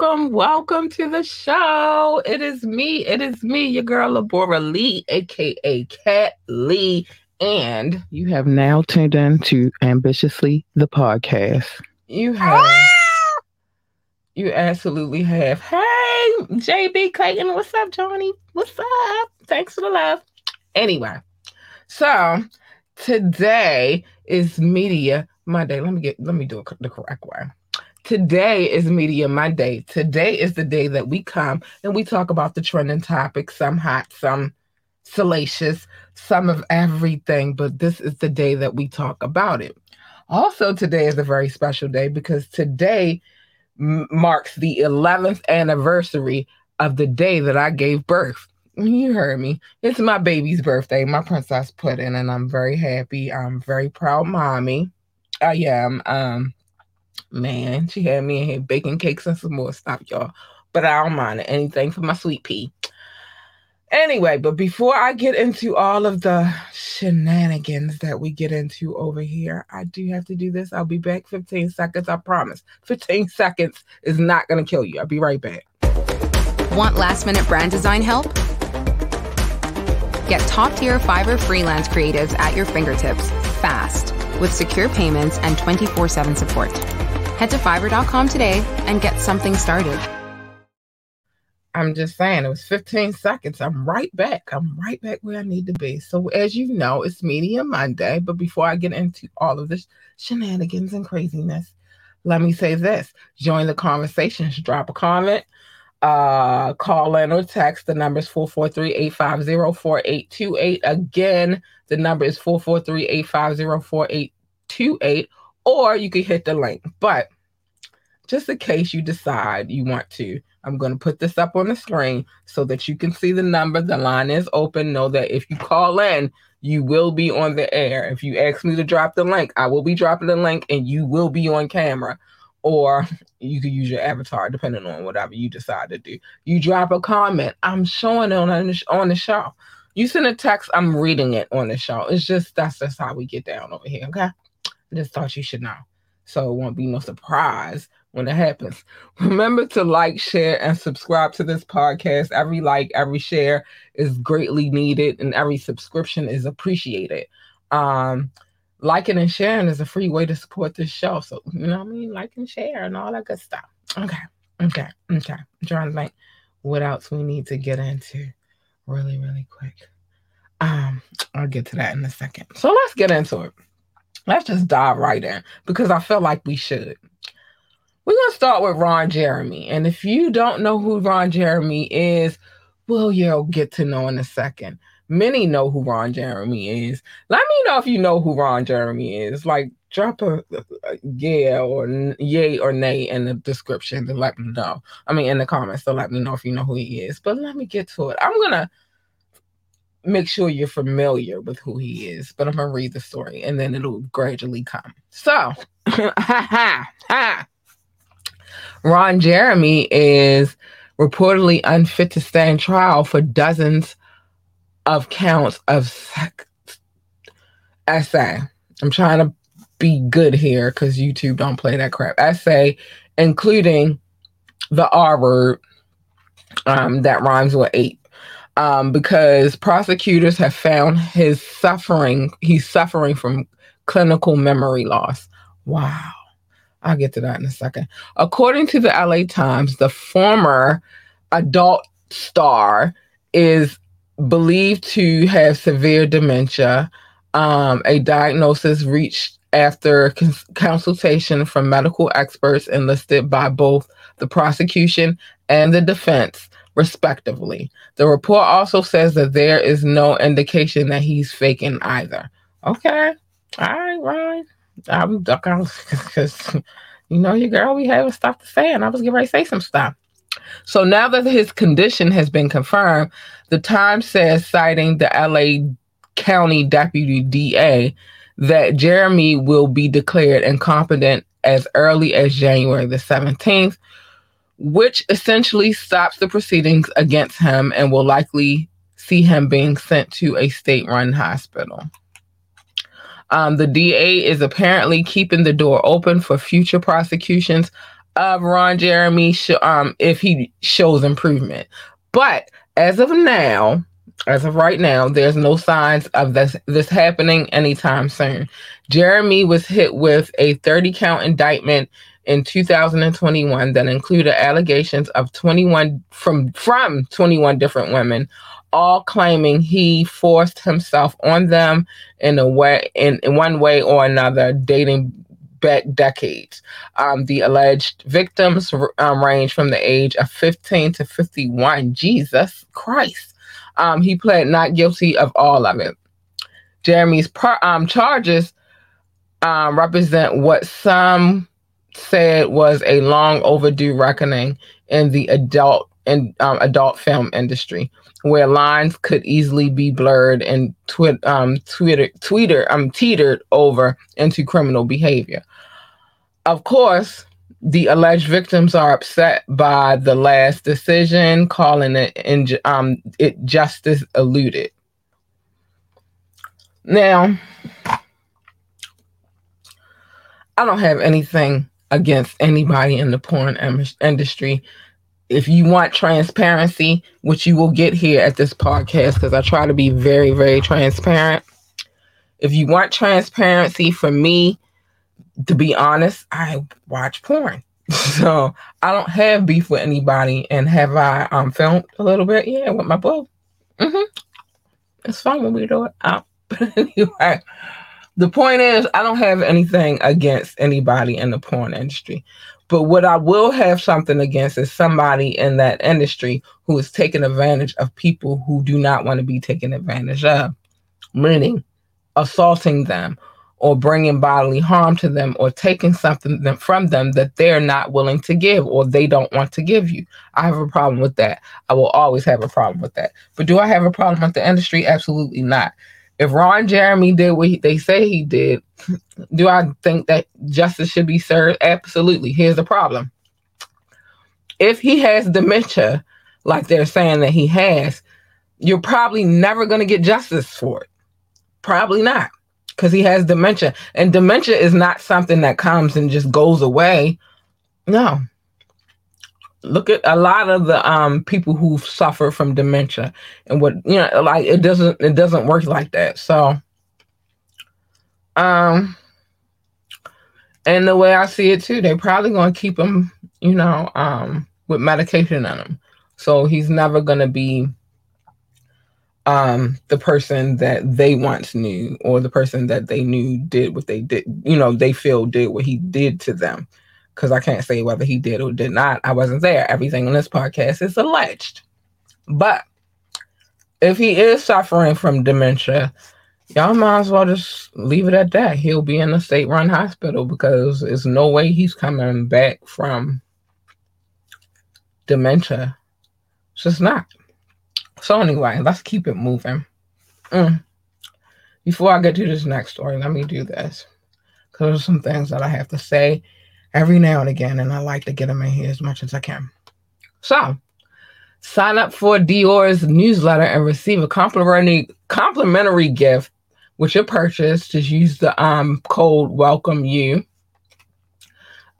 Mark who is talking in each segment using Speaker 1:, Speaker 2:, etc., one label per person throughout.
Speaker 1: welcome, welcome to the show. It is me, it is me, your girl Labora Lee, aka Cat Lee, and
Speaker 2: you have now tuned in to Ambitiously the podcast.
Speaker 1: You have, you absolutely have. Hey, JB Clayton, what's up, Johnny? What's up? Thanks for the love. Anyway, so today is Media Monday. Let me get, let me do it the correct way. Today is Media Monday. Today is the day that we come and we talk about the trending topics, some hot, some salacious, some of everything, but this is the day that we talk about it. Also, today is a very special day because today m- marks the 11th anniversary of the day that I gave birth. You heard me. It's my baby's birthday, my princess pudding, and I'm very happy. I'm very proud mommy. I am. Um, Man, she had me in here baking cakes and some more stuff, y'all. But I don't mind. Anything for my sweet pea. Anyway, but before I get into all of the shenanigans that we get into over here, I do have to do this. I'll be back 15 seconds, I promise. 15 seconds is not going to kill you. I'll be right back.
Speaker 3: Want last minute brand design help? Get top tier Fiverr freelance creatives at your fingertips fast with secure payments and 24 7 support. Head to fiverr.com today and get something started.
Speaker 1: I'm just saying, it was 15 seconds. I'm right back. I'm right back where I need to be. So, as you know, it's Media Monday. But before I get into all of this shenanigans and craziness, let me say this join the conversations, drop a comment, uh, call in or text. The number is 443 850 4828. Again, the number is 443 850 4828 or you can hit the link. But just in case you decide you want to, I'm going to put this up on the screen so that you can see the number. The line is open. Know that if you call in, you will be on the air. If you ask me to drop the link, I will be dropping the link and you will be on camera. Or you can use your avatar depending on whatever you decide to do. You drop a comment, I'm showing it on, on the show. You send a text, I'm reading it on the show. It's just that's just how we get down over here, okay? Just thought you should know. So it won't be no surprise when it happens. Remember to like, share, and subscribe to this podcast. Every like, every share is greatly needed, and every subscription is appreciated. Um, liking and sharing is a free way to support this show. So you know what I mean? Like and share and all that good stuff. Okay. Okay. Okay. I'm what else we need to get into really, really quick. Um, I'll get to that in a second. So let's get into it. Let's just dive right in because I feel like we should. We're going to start with Ron Jeremy. And if you don't know who Ron Jeremy is, well, you'll get to know in a second. Many know who Ron Jeremy is. Let me know if you know who Ron Jeremy is. Like, drop a, a yeah or yay or nay in the description to let me know. I mean, in the comments to let me know if you know who he is. But let me get to it. I'm going to make sure you're familiar with who he is. But I'm gonna read the story and then it'll gradually come. So, Ron Jeremy is reportedly unfit to stand trial for dozens of counts of sex essay. I'm trying to be good here because YouTube don't play that crap. Essay, including the R word um, that rhymes with eight um, because prosecutors have found his suffering, he's suffering from clinical memory loss. Wow. I'll get to that in a second. According to the LA Times, the former adult star is believed to have severe dementia, um, a diagnosis reached after cons- consultation from medical experts enlisted by both the prosecution and the defense respectively. The report also says that there is no indication that he's faking either. Okay. All right, Ryan. I'm ducking because you know your girl, we having stuff to say, and I was getting ready to say some stuff. So now that his condition has been confirmed, the Times says, citing the LA County Deputy DA, that Jeremy will be declared incompetent as early as January the 17th, which essentially stops the proceedings against him and will likely see him being sent to a state run hospital. Um, the DA is apparently keeping the door open for future prosecutions of Ron Jeremy sh- um, if he shows improvement. But as of now, as of right now, there's no signs of this this happening anytime soon. Jeremy was hit with a 30 count indictment in 2021 that included allegations of 21 from from 21 different women all claiming he forced himself on them in a way in, in one way or another dating back decades. Um, the alleged victims um, range from the age of 15 to 51 jesus christ. Um, he pled not guilty of all of it. Jeremy's par- um, charges um, represent what some said was a long overdue reckoning in the adult and um, adult film industry, where lines could easily be blurred and twi- um, Twitter, tweeter, um, teetered over into criminal behavior. Of course, the alleged victims are upset by the last decision, calling it in, um, it justice eluded. Now, I don't have anything against anybody in the porn em- industry. If you want transparency, which you will get here at this podcast, because I try to be very, very transparent. If you want transparency from me, to be honest, I watch porn. So I don't have beef with anybody. And have I um filmed a little bit? Yeah, with my boo. Mm-hmm. It's fine when we do it. Uh, but anyway, the point is, I don't have anything against anybody in the porn industry. But what I will have something against is somebody in that industry who is taking advantage of people who do not want to be taken advantage of, meaning assaulting them or bringing bodily harm to them or taking something from them that they're not willing to give or they don't want to give you. I have a problem with that. I will always have a problem with that. But do I have a problem with the industry? Absolutely not. If Ron Jeremy did what he, they say he did, do I think that justice should be served? Absolutely. Here's the problem. If he has dementia, like they're saying that he has, you're probably never going to get justice for it. Probably not, because he has dementia. And dementia is not something that comes and just goes away. No, look at a lot of the um people who suffer from dementia and what you know like it doesn't it doesn't work like that. So um and the way i see it too they're probably going to keep him you know um with medication on him. So he's never going to be um the person that they once knew or the person that they knew did what they did you know they feel did what he did to them because I can't say whether he did or did not. I wasn't there. Everything on this podcast is alleged. But if he is suffering from dementia, y'all might as well just leave it at that. He'll be in a state run hospital because there's no way he's coming back from dementia. It's just not. So, anyway, let's keep it moving. Mm. Before I get to this next story, let me do this because there's some things that I have to say every now and again, and I like to get them in here as much as I can. So, sign up for Dior's newsletter and receive a complimentary complimentary gift with your purchase. Just use the um code Welcome You.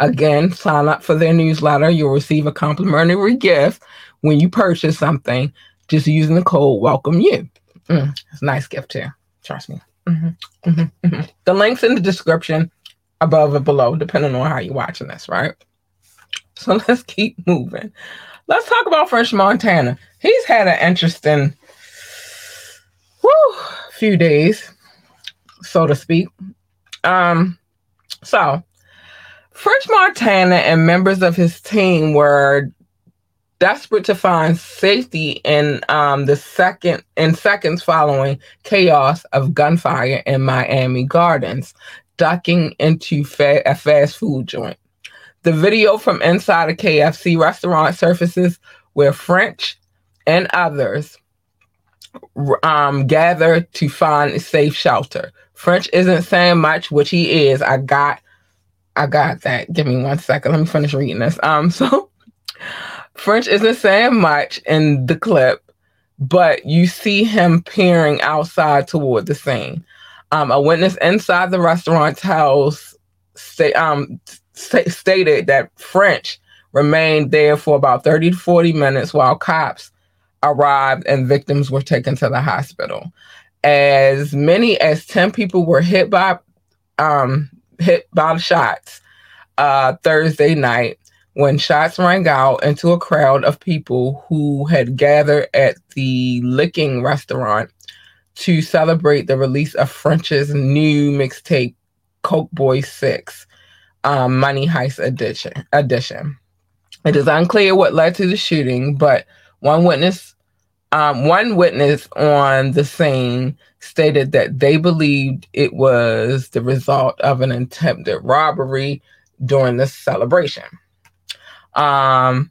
Speaker 1: Again, sign up for their newsletter. You'll receive a complimentary gift when you purchase something. Just using the code Welcome You. Mm, it's a nice gift too. Trust me. Mm-hmm, mm-hmm, mm-hmm. The links in the description above or below, depending on how you're watching this, right? So let's keep moving. Let's talk about French Montana. He's had an interesting whew, few days, so to speak. Um, so French Montana and members of his team were desperate to find safety in um, the second in seconds following chaos of gunfire in Miami Gardens ducking into fa- a fast food joint. The video from inside a KFC restaurant surfaces where French and others um, gather to find safe shelter. French isn't saying much, which he is. I got, I got that. Give me one second. Let me finish reading this. Um, so French isn't saying much in the clip, but you see him peering outside toward the scene. Um, a witness inside the restaurant tells say, um, st- stated that French remained there for about 30 to 40 minutes while cops arrived and victims were taken to the hospital. As many as 10 people were hit by um, hit by shots uh, Thursday night when shots rang out into a crowd of people who had gathered at the Licking restaurant to celebrate the release of French's new mixtape, Coke Boy 6, um, Money Heist edition, edition. It is unclear what led to the shooting, but one witness um, one witness on the scene stated that they believed it was the result of an attempted robbery during the celebration. Um,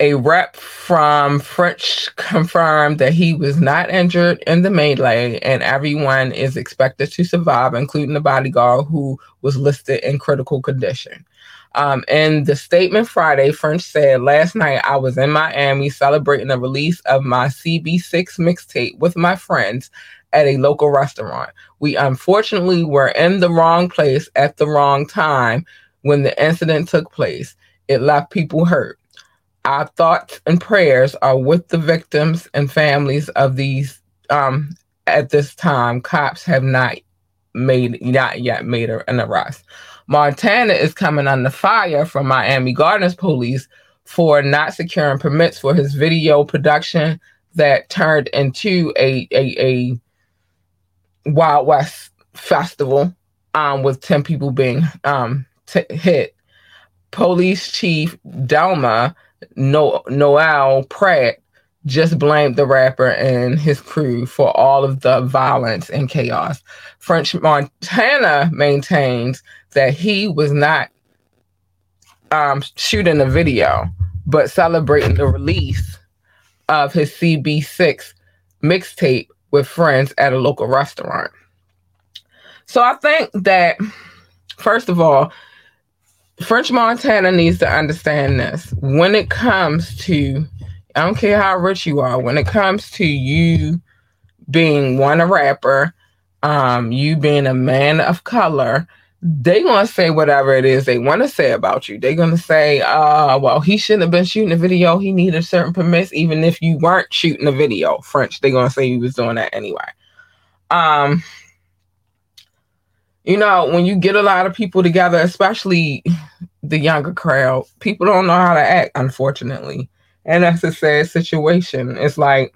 Speaker 1: a rep from French confirmed that he was not injured in the melee and everyone is expected to survive, including the bodyguard who was listed in critical condition. Um, in the statement Friday, French said, Last night I was in Miami celebrating the release of my CB6 mixtape with my friends at a local restaurant. We unfortunately were in the wrong place at the wrong time when the incident took place. It left people hurt. Our thoughts and prayers are with the victims and families of these. Um, at this time, cops have not made not yet made an arrest. Montana is coming under fire from Miami Gardens police for not securing permits for his video production that turned into a a, a Wild West festival um, with 10 people being um, t- hit. Police Chief Delma no- Noel Pratt just blamed the rapper and his crew for all of the violence and chaos. French Montana maintains that he was not um, shooting a video, but celebrating the release of his CB6 mixtape with friends at a local restaurant. So I think that, first of all, French Montana needs to understand this. When it comes to, I don't care how rich you are, when it comes to you being one a rapper, um, you being a man of color, they gonna say whatever it is they want to say about you. They're gonna say, uh, well, he shouldn't have been shooting a video. He needed certain permits, even if you weren't shooting a video. French, they're gonna say he was doing that anyway. Um, you know, when you get a lot of people together, especially the younger crowd, people don't know how to act, unfortunately. And that's a sad situation. It's like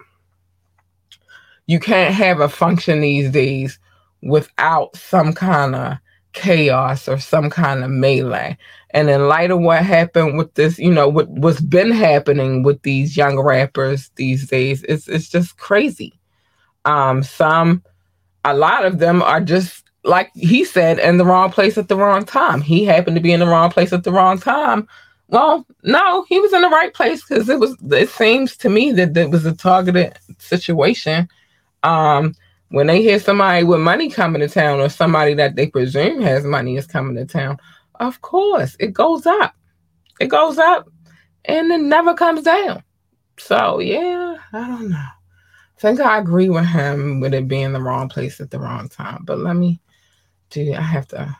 Speaker 1: you can't have a function these days without some kind of chaos or some kind of melee. And in light of what happened with this, you know, what what's been happening with these young rappers these days, it's it's just crazy. Um, some a lot of them are just like he said in the wrong place at the wrong time. He happened to be in the wrong place at the wrong time. Well, no, he was in the right place because it was it seems to me that it was a targeted situation. Um, when they hear somebody with money coming to town or somebody that they presume has money is coming to town, of course it goes up. It goes up and it never comes down. So yeah, I don't know. I think I agree with him with it being the wrong place at the wrong time. But let me do I have to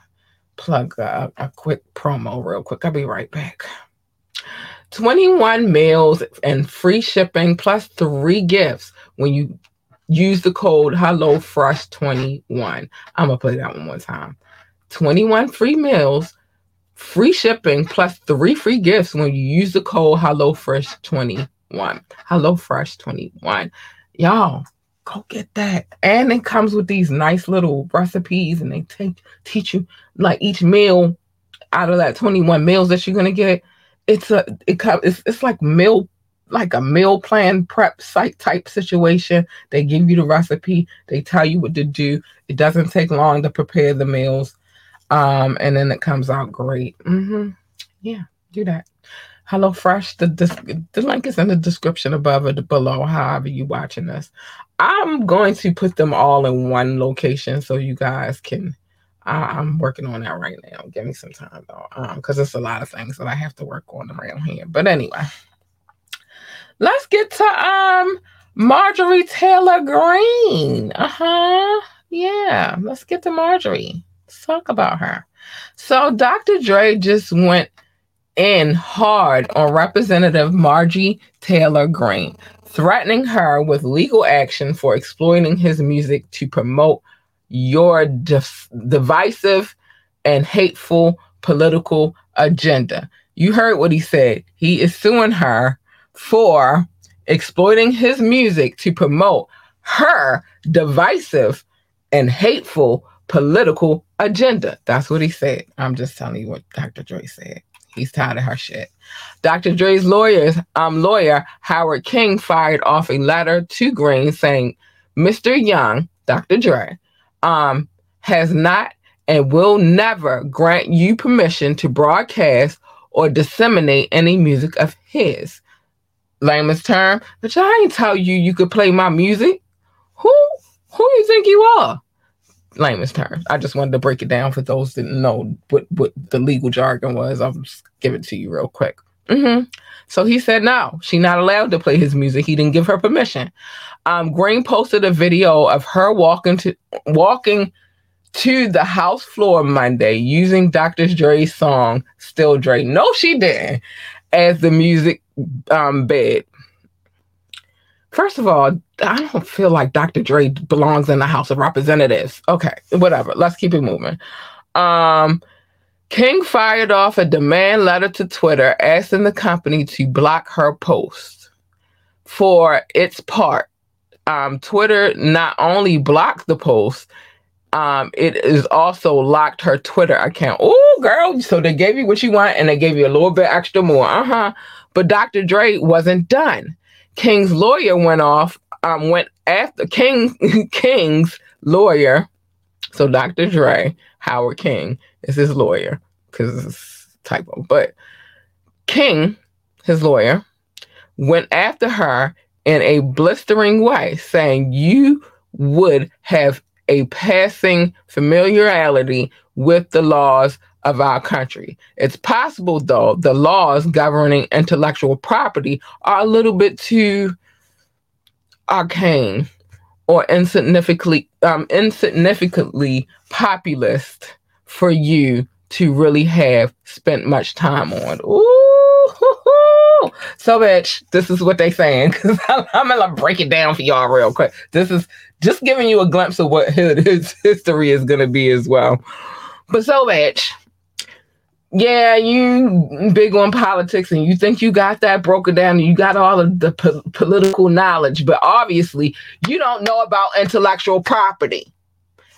Speaker 1: plug a, a quick promo real quick. I'll be right back. 21 meals and free shipping plus three gifts when you use the code HelloFresh21. I'm to play that one more time. 21 free meals, free shipping, plus three free gifts when you use the code HelloFresh21. HelloFresh21. Y'all, go get that. And it comes with these nice little recipes, and they take teach you like each meal out of that 21 meals that you're gonna get. It's a it it's, it's like meal like a meal plan prep site type situation. They give you the recipe, they tell you what to do. It doesn't take long to prepare the meals. Um, and then it comes out great. Mm-hmm. Yeah, do that. Hello Fresh. The, the the link is in the description above or below, however you watching this. I'm going to put them all in one location so you guys can. I, am working on that right now. Give me some time though, because um, it's a lot of things that I have to work on around here. But anyway, let's get to um Marjorie Taylor Greene. Uh huh. Yeah, let's get to Marjorie. Let's talk about her. So Dr. Dre just went in hard on Representative Margie Taylor Greene, threatening her with legal action for exploiting his music to promote your divisive and hateful political agenda. You heard what he said. He is suing her for exploiting his music to promote her divisive and hateful political agenda. That's what he said. I'm just telling you what Dr. Dre said. He's tired of her shit. Dr. Dre's lawyers, um, lawyer Howard King fired off a letter to Greene saying, Mr. Young, Dr. Dre, um, has not and will never grant you permission to broadcast or disseminate any music of his. Layman's term, but I ain't tell you you could play my music. Who who you think you are? Layman's term. I just wanted to break it down for those that didn't know what, what the legal jargon was. I'll just give it to you real quick. Mm-hmm. So he said no, she not allowed to play his music. He didn't give her permission. Um, Greene posted a video of her walking to walking to the house floor Monday using Dr. Dre's song "Still Dre." No, she didn't, as the music um, bed. First of all, I don't feel like Dr. Dre belongs in the House of Representatives. Okay, whatever. Let's keep it moving. Um, King fired off a demand letter to Twitter asking the company to block her post. For its part, um, Twitter not only blocked the post, um, it is also locked her Twitter account. Oh, girl. So they gave you what you want and they gave you a little bit extra more. Uh huh. But Dr. Dre wasn't done. King's lawyer went off, um, went after King King's lawyer. So Dr. Dre, Howard King, is his lawyer because it's typo. But King, his lawyer, went after her in a blistering way, saying you would have a passing familiarity with the laws of our country. It's possible, though, the laws governing intellectual property are a little bit too arcane or insignificantly um, insignificantly populist for you to really have spent much time on. Ooh, so bitch, this is what they saying because I'm, I'm, gonna break it down for y'all real quick. This is just giving you a glimpse of what his history is gonna be as well. But so bitch, yeah, you big on politics and you think you got that broken down and you got all of the po- political knowledge, but obviously you don't know about intellectual property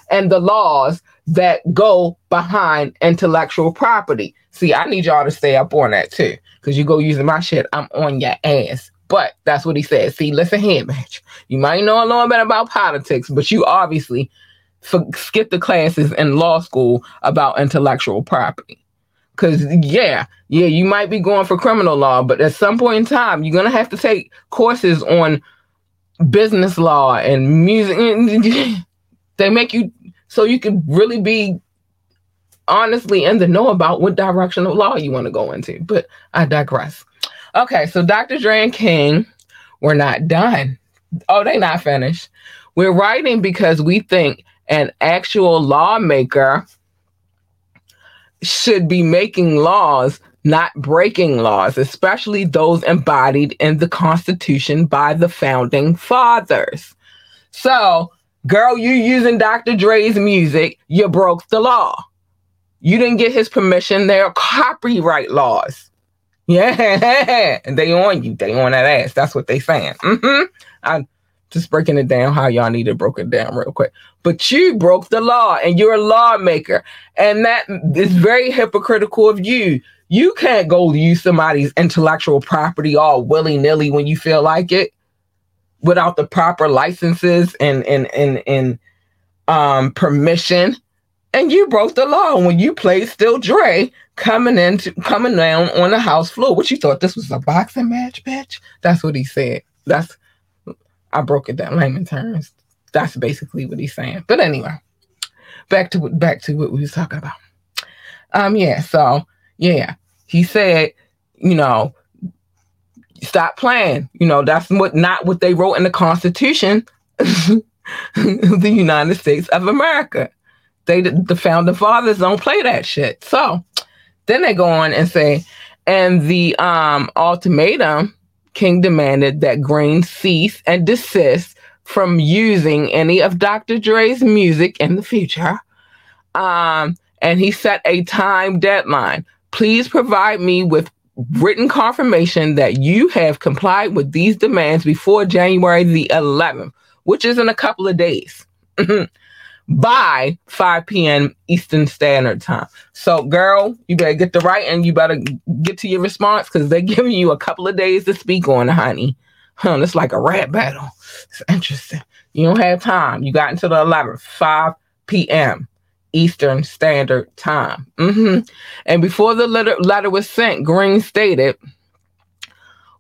Speaker 1: and the laws that go behind intellectual property. See, I need y'all to stay up on that too, because you go using my shit, I'm on your ass. But that's what he said. See, listen here, bitch. You might know a little bit about politics, but you obviously skip the classes in law school about intellectual property. Cause yeah, yeah, you might be going for criminal law, but at some point in time, you're gonna have to take courses on business law and music. they make you so you can really be honestly in the know about what direction of law you want to go into. But I digress. Okay, so Dr. Dre and King, we're not done. Oh, they not finished. We're writing because we think an actual lawmaker should be making laws, not breaking laws, especially those embodied in the Constitution by the founding fathers. So, girl, you using Dr. Dre's music, you broke the law. You didn't get his permission. There are copyright laws. Yeah, and they on you. They on that ass. That's what they saying. Mm-hmm. I just breaking it down how y'all need to it down real quick. But you broke the law and you're a lawmaker. And that is very hypocritical of you. You can't go use somebody's intellectual property all willy-nilly when you feel like it without the proper licenses and and and, and um permission. And you broke the law when you played Still Dre coming into coming down on the house floor. What you thought this was a boxing match, bitch? That's what he said. That's I broke it down layman terms. That's basically what he's saying. But anyway, back to back to what we was talking about. Um, yeah, so yeah, he said, you know, stop playing. You know, that's what not what they wrote in the Constitution the United States of America. they the founding fathers don't play that shit. So then they go on and say, and the um, ultimatum King demanded that Greene cease and desist from using any of Dr. Dre's music in the future. Um, and he set a time deadline. Please provide me with written confirmation that you have complied with these demands before January the 11th, which is in a couple of days. by 5 p.m. Eastern Standard Time. So, girl, you better get the right and you better get to your response because they're giving you a couple of days to speak on, honey. Huh, it's like a rap battle. It's interesting. You don't have time. You got until the 11th, 5 p.m. Eastern Standard Time. Mm-hmm. And before the letter, letter was sent, Greene stated,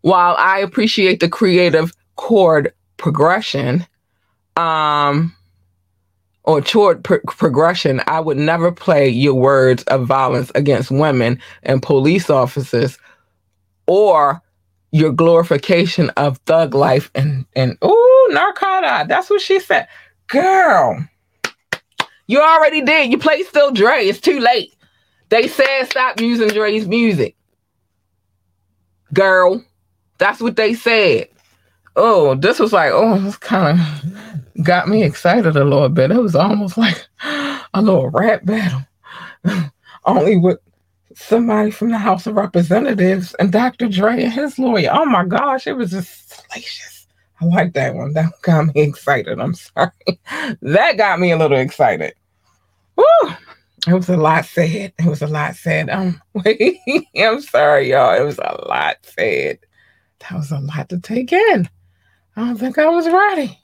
Speaker 1: while I appreciate the creative chord progression, um, or pro- progression, I would never play your words of violence against women and police officers or your glorification of thug life and and oh narcotic. That's what she said. Girl, you already did. You played still Dre. It's too late. They said stop using Dre's music. Girl, that's what they said. Oh, this was like, oh, it's kind of got me excited a little bit. It was almost like a little rap battle, only with somebody from the House of Representatives and Dr. Dre and his lawyer. Oh my gosh, it was just salacious. I like that one. That got me excited. I'm sorry. that got me a little excited. Woo! It was a lot said. It was a lot said. Um, I'm sorry, y'all. It was a lot said. That was a lot to take in. I don't think I was ready.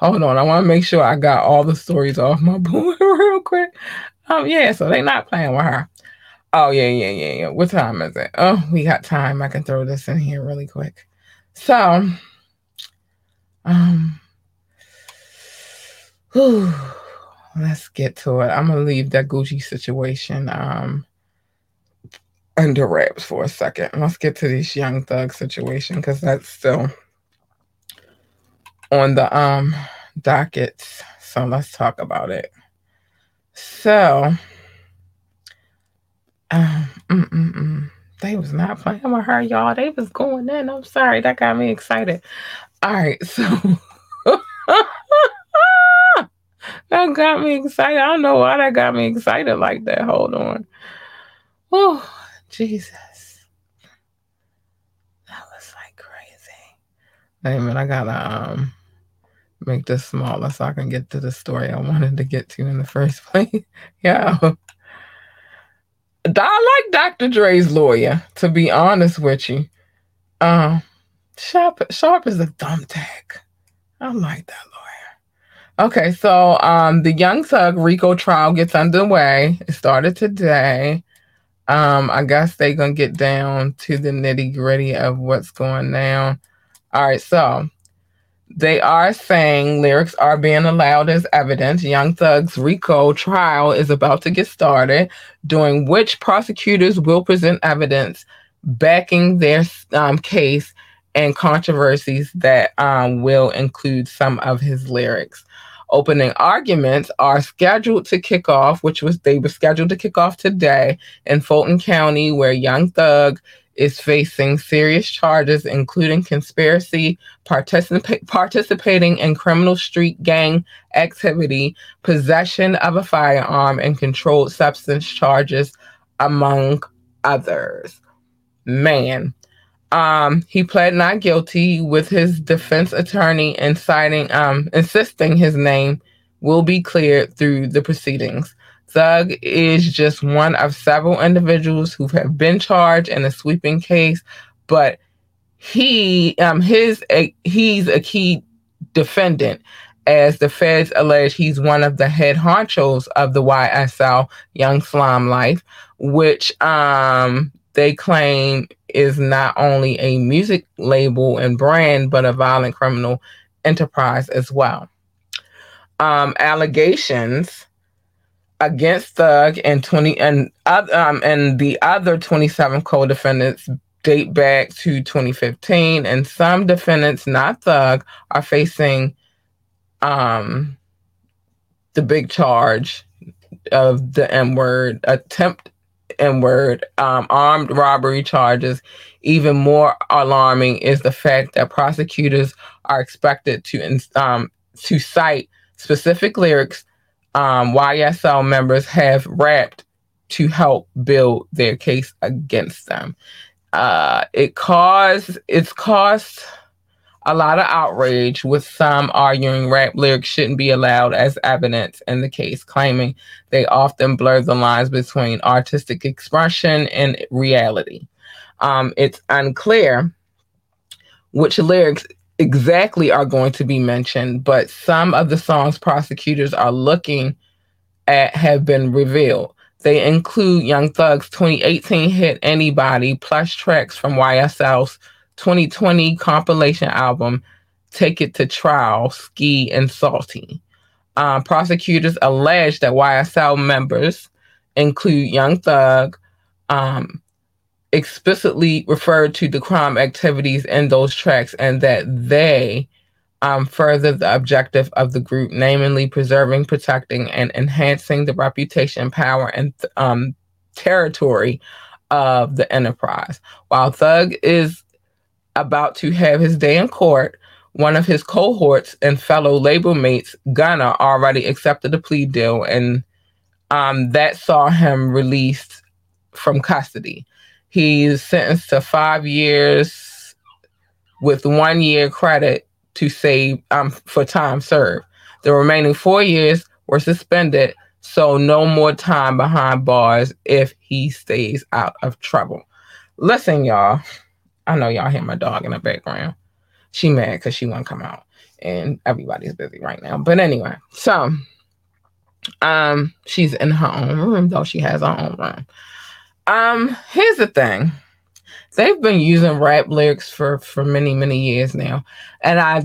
Speaker 1: Hold on, I want to make sure I got all the stories off my board real quick. Um, yeah, so they not playing with her. Oh yeah, yeah, yeah, yeah. What time is it? Oh, we got time. I can throw this in here really quick. So, um, whew, let's get to it. I'm gonna leave that Gucci situation um under wraps for a second. Let's get to this young thug situation because that's still on the um dockets. So let's talk about it. So um, they was not playing with her, y'all. They was going in. I'm sorry, that got me excited. All right, so that got me excited. I don't know why that got me excited like that. Hold on. Oh, Jesus. That was like crazy. Wait a I gotta um make this smaller so I can get to the story I wanted to get to in the first place. yeah. I like Dr. Dre's lawyer, to be honest with you. Um, Sharp, Sharp is a thumbtack. I like that lawyer. Okay, so um, the Young Thug RICO trial gets underway. It started today. Um, I guess they're gonna get down to the nitty gritty of what's going down. All right, so they are saying lyrics are being allowed as evidence. Young Thug's RICO trial is about to get started, during which prosecutors will present evidence backing their um, case and controversies that um, will include some of his lyrics. Opening arguments are scheduled to kick off, which was they were scheduled to kick off today in Fulton County, where Young Thug is facing serious charges, including conspiracy, participa- participating in criminal street gang activity, possession of a firearm, and controlled substance charges, among others. Man. Um, he pled not guilty with his defense attorney inciting, um, insisting his name will be cleared through the proceedings. Thug is just one of several individuals who have been charged in a sweeping case, but he um his a, he's a key defendant as the feds allege he's one of the head honchos of the YSL Young Slime Life, which um they claim is not only a music label and brand, but a violent criminal enterprise as well. Um, allegations against Thug and 20 and um and the other 27 co-defendants date back to 2015 and some defendants not Thug are facing um the big charge of the M word attempt N word, um, armed robbery charges. Even more alarming is the fact that prosecutors are expected to um, to cite specific lyrics um, YSL members have rapped to help build their case against them. Uh, it caused it's caused a lot of outrage, with some arguing rap lyrics shouldn't be allowed as evidence in the case, claiming they often blur the lines between artistic expression and reality. Um, it's unclear which lyrics exactly are going to be mentioned, but some of the songs prosecutors are looking at have been revealed. They include Young Thug's 2018 hit Anybody, plus tracks from YSL's 2020 compilation album, Take It to Trial, Ski and Slatty. Uh, prosecutors allege that YSL members include Young Thug, um, explicitly referred to the crime activities in those tracks and that they um, further the objective of the group, namely preserving, protecting, and enhancing the reputation, power, and um, territory of the enterprise. While Thug is about to have his day in court, one of his cohorts and fellow label mates, Gunna, already accepted a plea deal, and um, that saw him released from custody. He's sentenced to five years with one year credit to save um, for time served. The remaining four years were suspended, so no more time behind bars if he stays out of trouble. Listen, y'all. I know y'all hear my dog in the background. She mad because she won't come out, and everybody's busy right now. But anyway, so um, she's in her own room though. She has her own room. Um, here's the thing. They've been using rap lyrics for for many many years now, and I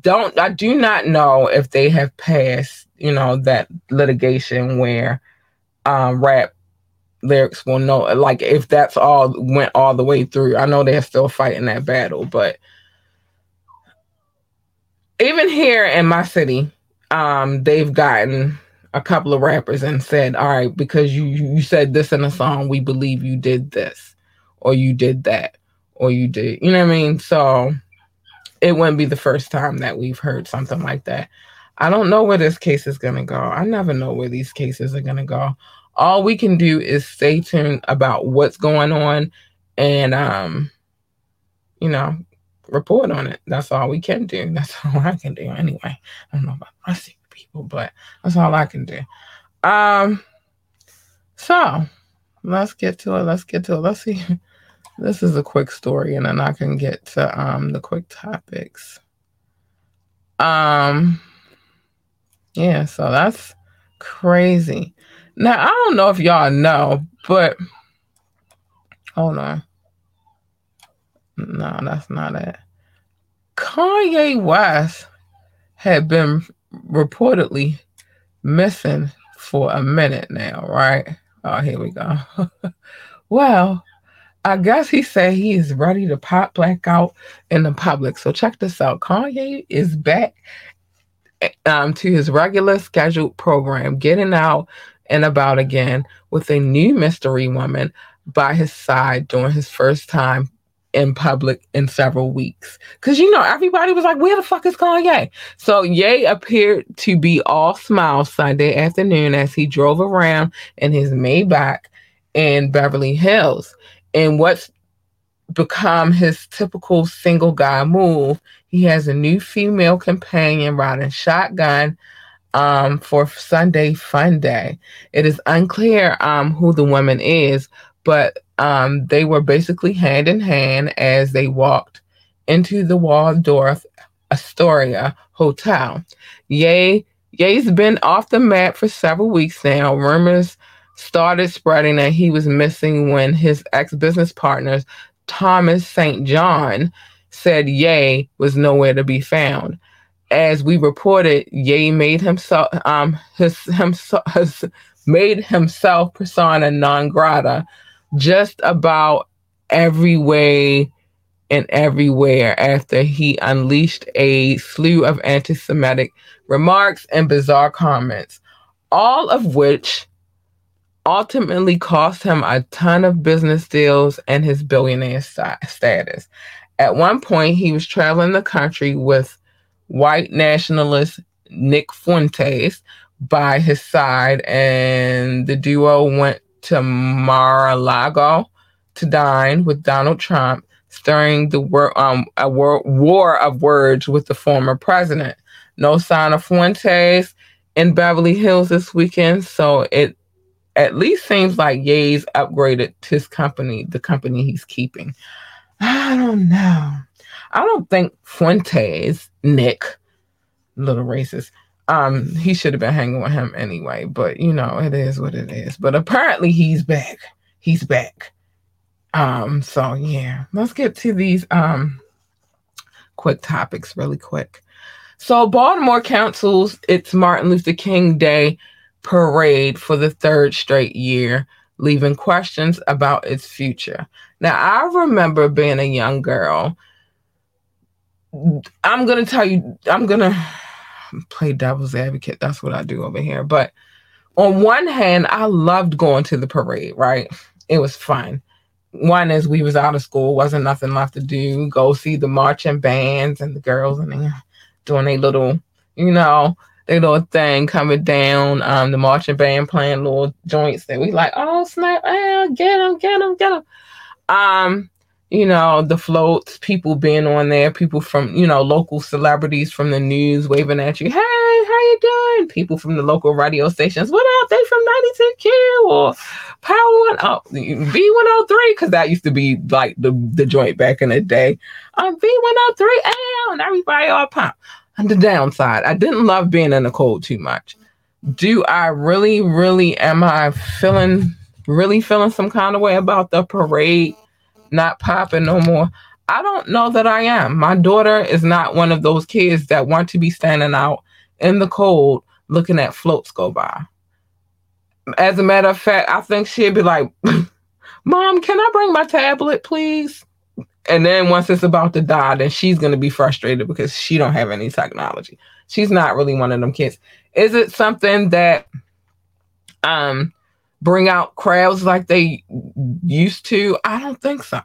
Speaker 1: don't I do not know if they have passed you know that litigation where um, rap lyrics will know like if that's all went all the way through. I know they're still fighting that battle, but even here in my city, um, they've gotten a couple of rappers and said, "All right, because you you said this in a song, we believe you did this, or you did that, or you did." You know what I mean? So it wouldn't be the first time that we've heard something like that. I don't know where this case is gonna go. I never know where these cases are gonna go. All we can do is stay tuned about what's going on, and um, you know, report on it. That's all we can do. That's all I can do anyway. I don't know about people, but that's all I can do. Um, so let's get to it. Let's get to it. Let's see. This is a quick story, and then I can get to um the quick topics. Um, yeah, so that's crazy. Now I don't know if y'all know, but hold on. No, that's not it. Kanye West had been reportedly missing for a minute now, right? Oh, here we go. well, I guess he said he is ready to pop black out in the public. So check this out. Kanye is back um, to his regular scheduled program, getting out and about again with a new mystery woman by his side during his first time in public in several weeks. Because, you know, everybody was like, where the fuck is Kanye? So Ye appeared to be all smiles Sunday afternoon as he drove around in his Maybach in Beverly Hills. And what's become his typical single guy move, he has a new female companion riding shotgun um, for Sunday Fun Day. It is unclear um, who the woman is, but um, they were basically hand in hand as they walked into the Waldorf Astoria Hotel. Ye, Ye's been off the map for several weeks now. Rumors started spreading that he was missing when his ex business partners, Thomas St. John, said Ye was nowhere to be found. As we reported, Ye made himself um his himself has made himself persona non grata just about every way and everywhere after he unleashed a slew of anti Semitic remarks and bizarre comments, all of which ultimately cost him a ton of business deals and his billionaire status. At one point, he was traveling the country with white nationalist Nick Fuentes by his side, and the duo went to Mar a Lago to dine with Donald Trump, stirring the wor- um, a war, war of words with the former president. No sign of Fuentes in Beverly Hills this weekend, so it at least seems like Ye's upgraded his company, the company he's keeping. I don't know. I don't think Fuentes, Nick, little racist, um, he should have been hanging with him anyway. But you know, it is what it is. But apparently he's back. He's back. Um, so yeah, let's get to these um quick topics really quick. So Baltimore cancels its Martin Luther King Day parade for the third straight year, leaving questions about its future. Now, I remember being a young girl. I'm going to tell you, I'm going to play devil's advocate. That's what I do over here. But on one hand, I loved going to the parade, right? It was fun. One is we was out of school, wasn't nothing left to do. Go see the marching bands and the girls and they doing a little, you know, they little thing coming down. Um, the marching band playing little joints that we like. Oh snap! Oh, get them, get them, get them. Um, you know, the floats, people being on there, people from, you know, local celebrities from the news waving at you, hey, how you doing? People from the local radio stations, what up? They from 92Q or Power One Up, oh, V103, because that used to be like the, the joint back in the day. Um, V103, and everybody all pop. On the downside, I didn't love being in the cold too much. Do I really, really, am I feeling, really feeling some kind of way about the parade? Not popping no more. I don't know that I am. My daughter is not one of those kids that want to be standing out in the cold looking at floats go by. As a matter of fact, I think she'd be like, Mom, can I bring my tablet, please? And then once it's about to die, then she's gonna be frustrated because she don't have any technology. She's not really one of them kids. Is it something that um bring out crowds like they used to? I don't think so.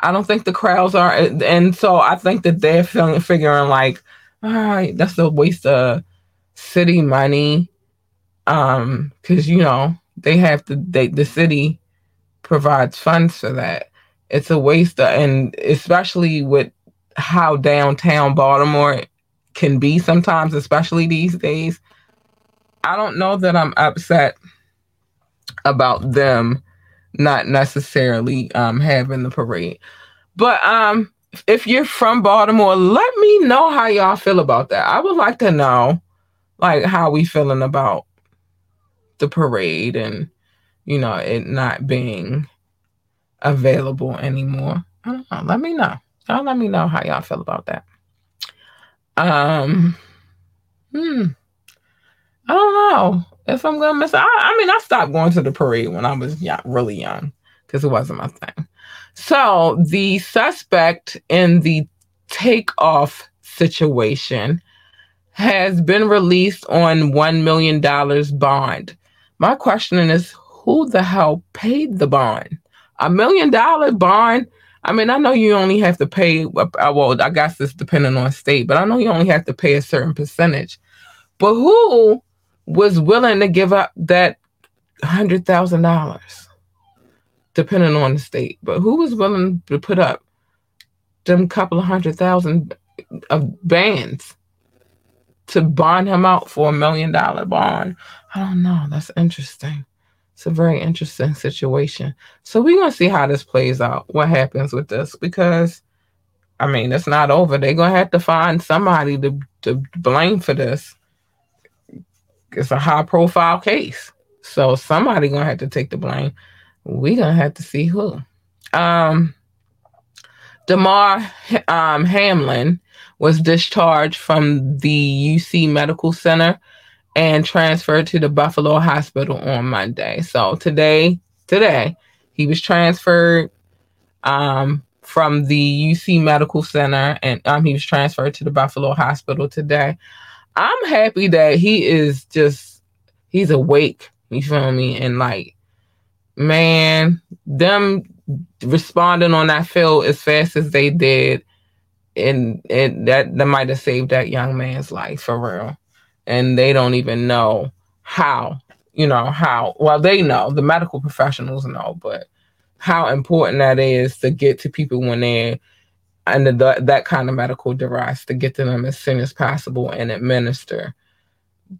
Speaker 1: I don't think the crowds are, and so I think that they're feeling figuring like, all right, that's a waste of city money, um, because you know they have to. They the city provides funds for that. It's a waste, of, and especially with how downtown Baltimore can be sometimes, especially these days. I don't know that I'm upset about them not necessarily um, having the parade. But um, if you're from Baltimore, let me know how y'all feel about that. I would like to know, like, how we feeling about the parade and you know it not being available anymore. I don't know. Let me know. Y'all let me know how y'all feel about that. Um, hmm. I don't know if I'm gonna miss. I, I mean, I stopped going to the parade when I was young, really young, because it wasn't my thing. So the suspect in the takeoff situation has been released on one million dollars bond. My question is, who the hell paid the bond? A million dollar bond. I mean, I know you only have to pay. Uh, well, I guess it's depending on state, but I know you only have to pay a certain percentage. But who was willing to give up that hundred thousand dollars, depending on the state. But who was willing to put up them couple of hundred thousand of bands to bond him out for a million dollar bond? I don't know. That's interesting. It's a very interesting situation. So we're gonna see how this plays out, what happens with this, because I mean it's not over. They're gonna have to find somebody to to blame for this it's a high profile case. So somebody gonna have to take the blame. We gonna have to see who. Um, Damar um, Hamlin was discharged from the UC Medical Center and transferred to the Buffalo Hospital on Monday. So today, today he was transferred um, from the UC Medical Center, and um, he was transferred to the Buffalo Hospital today. I'm happy that he is just he's awake. You feel me? And like, man, them responding on that field as fast as they did, and and that that might have saved that young man's life for real. And they don't even know how, you know, how well they know, the medical professionals know, but how important that is to get to people when they're under the, that kind of medical device to get to them as soon as possible and administer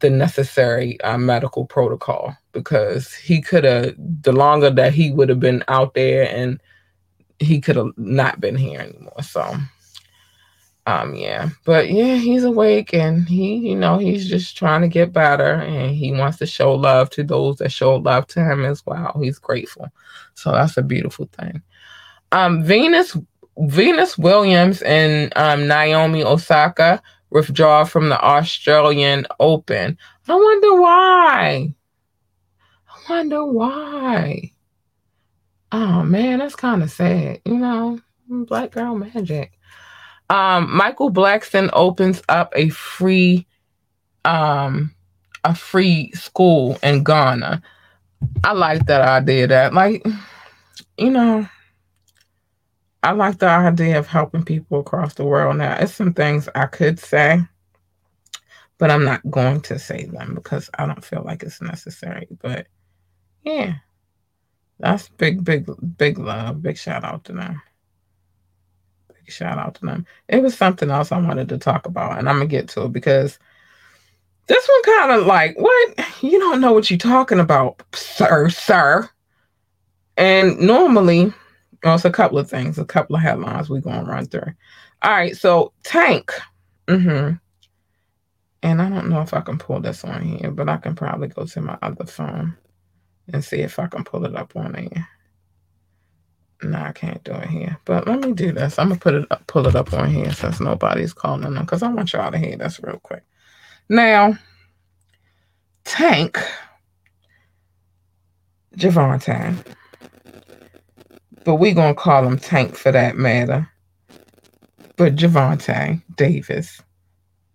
Speaker 1: the necessary uh, medical protocol. Because he could have the longer that he would have been out there and he could have not been here anymore. So um yeah. But yeah he's awake and he you know he's just trying to get better and he wants to show love to those that show love to him as well. He's grateful. So that's a beautiful thing. Um venus venus williams and um naomi osaka withdraw from the australian open. I wonder why. I wonder why. Oh man that's kind of sad you know? Black girl magic. Um, Michael Blackson opens up a free um a free school in Ghana. I like that idea that like you know I like the idea of helping people across the world. Now, it's some things I could say, but I'm not going to say them because I don't feel like it's necessary. But yeah, that's big, big, big love. Big shout out to them Big shout out to them. It was something else I wanted to talk about, and I'm gonna get to it because this one kind of like, what? You don't know what you're talking about, sir, sir. And normally, well, it's a couple of things, a couple of headlines we're gonna run through. All right, so Tank. Mm-hmm. And I don't know if I can pull this on here, but I can probably go to my other phone and see if I can pull it up on here. No, I can't do it here. But let me do this. I'm gonna put it up, pull it up on here since nobody's calling them because I want y'all to hear this real quick. Now, Tank Gervonta, but we're gonna call him Tank for that matter. But Gervonta Davis,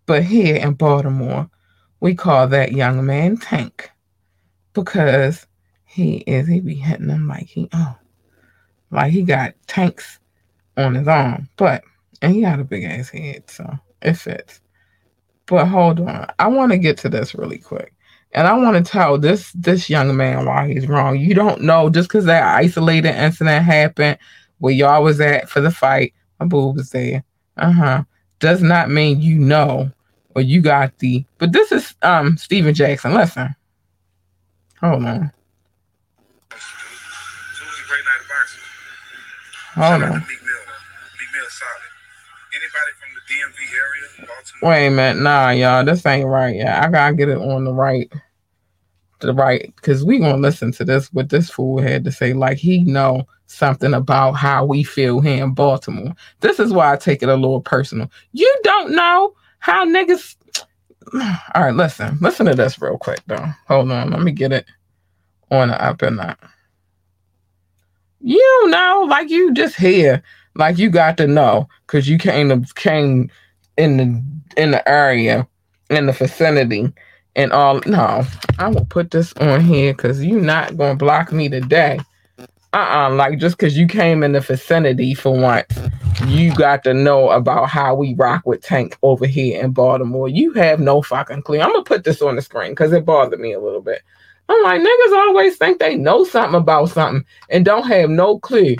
Speaker 1: but here in Baltimore, we call that young man Tank because he is he be hitting them like he oh like he got tanks on his arm, but and he got a big ass head, so it fits. But hold on, I want to get to this really quick, and I want to tell this this young man why he's wrong. You don't know just because that isolated incident happened where y'all was at for the fight. My boob was there. Uh huh. Does not mean you know or you got the. But this is um Stephen Jackson. Listen. Hold on. Hold on. DMV area, Wait a minute, nah, y'all, this ain't right. Yeah, I gotta get it on the right, the right, because we gonna listen to this what this fool had to say. Like he know something about how we feel here in Baltimore. This is why I take it a little personal. You don't know how niggas. All right, listen, listen to this real quick though. Hold on, let me get it on the up and up. You know, like you just here, like you got to know because you came came in the in the area, in the vicinity, and all. No, I will put this on here because you're not gonna block me today. Uh-uh, like just because you came in the vicinity for once, you got to know about how we rock with Tank over here in Baltimore. You have no fucking clue. I'm gonna put this on the screen because it bothered me a little bit. I'm like, niggas always think they know something about something and don't have no clue.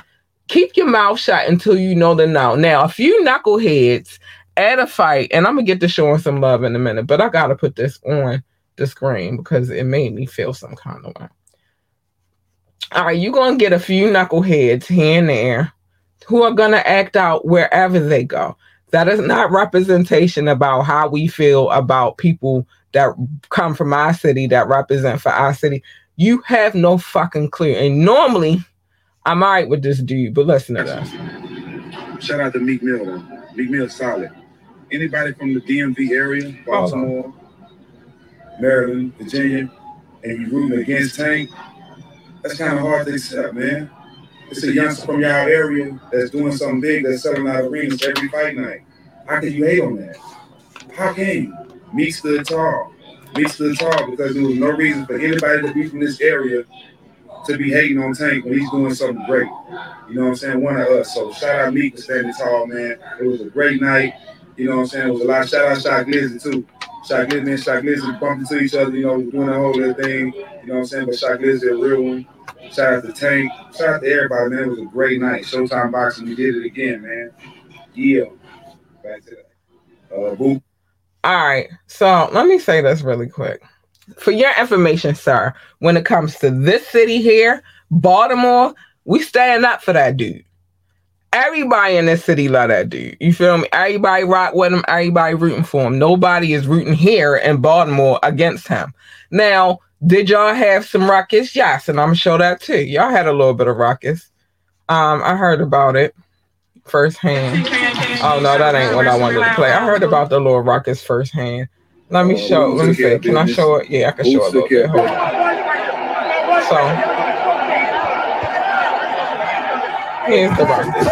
Speaker 1: Keep your mouth shut until you know the now. Now, a few knuckleheads at a fight, and I'm gonna get to showing some love in a minute, but I gotta put this on the screen because it made me feel some kind of way. All right, you're gonna get a few knuckleheads here and there who are gonna act out wherever they go. That is not representation about how we feel about people that come from our city that represent for our city. You have no fucking clue. And normally, I'm all right with this dude, but listen to this.
Speaker 4: Shout out to Meek Mill. Though. Meek Mill solid. Anybody from the DMV area, Baltimore, Maryland, Virginia, and you rooting against Tank, that's kind of hard to accept, man. it's a youngster from your area that's doing something big that's selling out arenas every fight night. How can you hate on that? How can you? Me stood tall. Me stood tall because there was no reason for anybody to be from this area to be hating on Tank when he's doing something great. You know what I'm saying? One of us. So shout out Meek for standing tall, man. It was a great night. You know what I'm saying? It was a lot. Shout out Shy Glizzy too. Shy Glizzy and Shy Glizzy bumped into each other, you know, doing the whole little thing. You know what I'm saying? But Shy Glizzy a real one. Shout out to Tank. Shout out to everybody, man. It was a great night. Showtime boxing. We did it again, man. Yeah. Back to that. Uh, boo.
Speaker 1: All right. So let me say this really quick. For your information, sir, when it comes to this city here, Baltimore, we stand up for that dude. Everybody in this city love that dude. You feel me? Everybody rock with him. Everybody rooting for him. Nobody is rooting here in Baltimore against him. Now, did y'all have some ruckus? Yes, and I'm gonna show that too. Y'all had a little bit of ruckus. Um, I heard about it firsthand. Oh no, that ain't what I wanted to play. I heard about the little ruckus firsthand. Let me show. Let me see. Can I show it? Yeah, I can show it a little bit. Hold on. So. Here's the ruckus.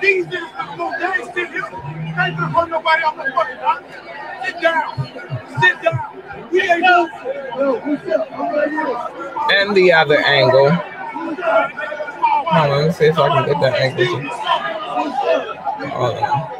Speaker 5: These niggas gonna go down, sit here. I ain't gonna hurt nobody off the fucking rock. Sit down. Sit down. We ain't
Speaker 1: And the other angle. Hold on, let me see if I can get that angle. Hold on.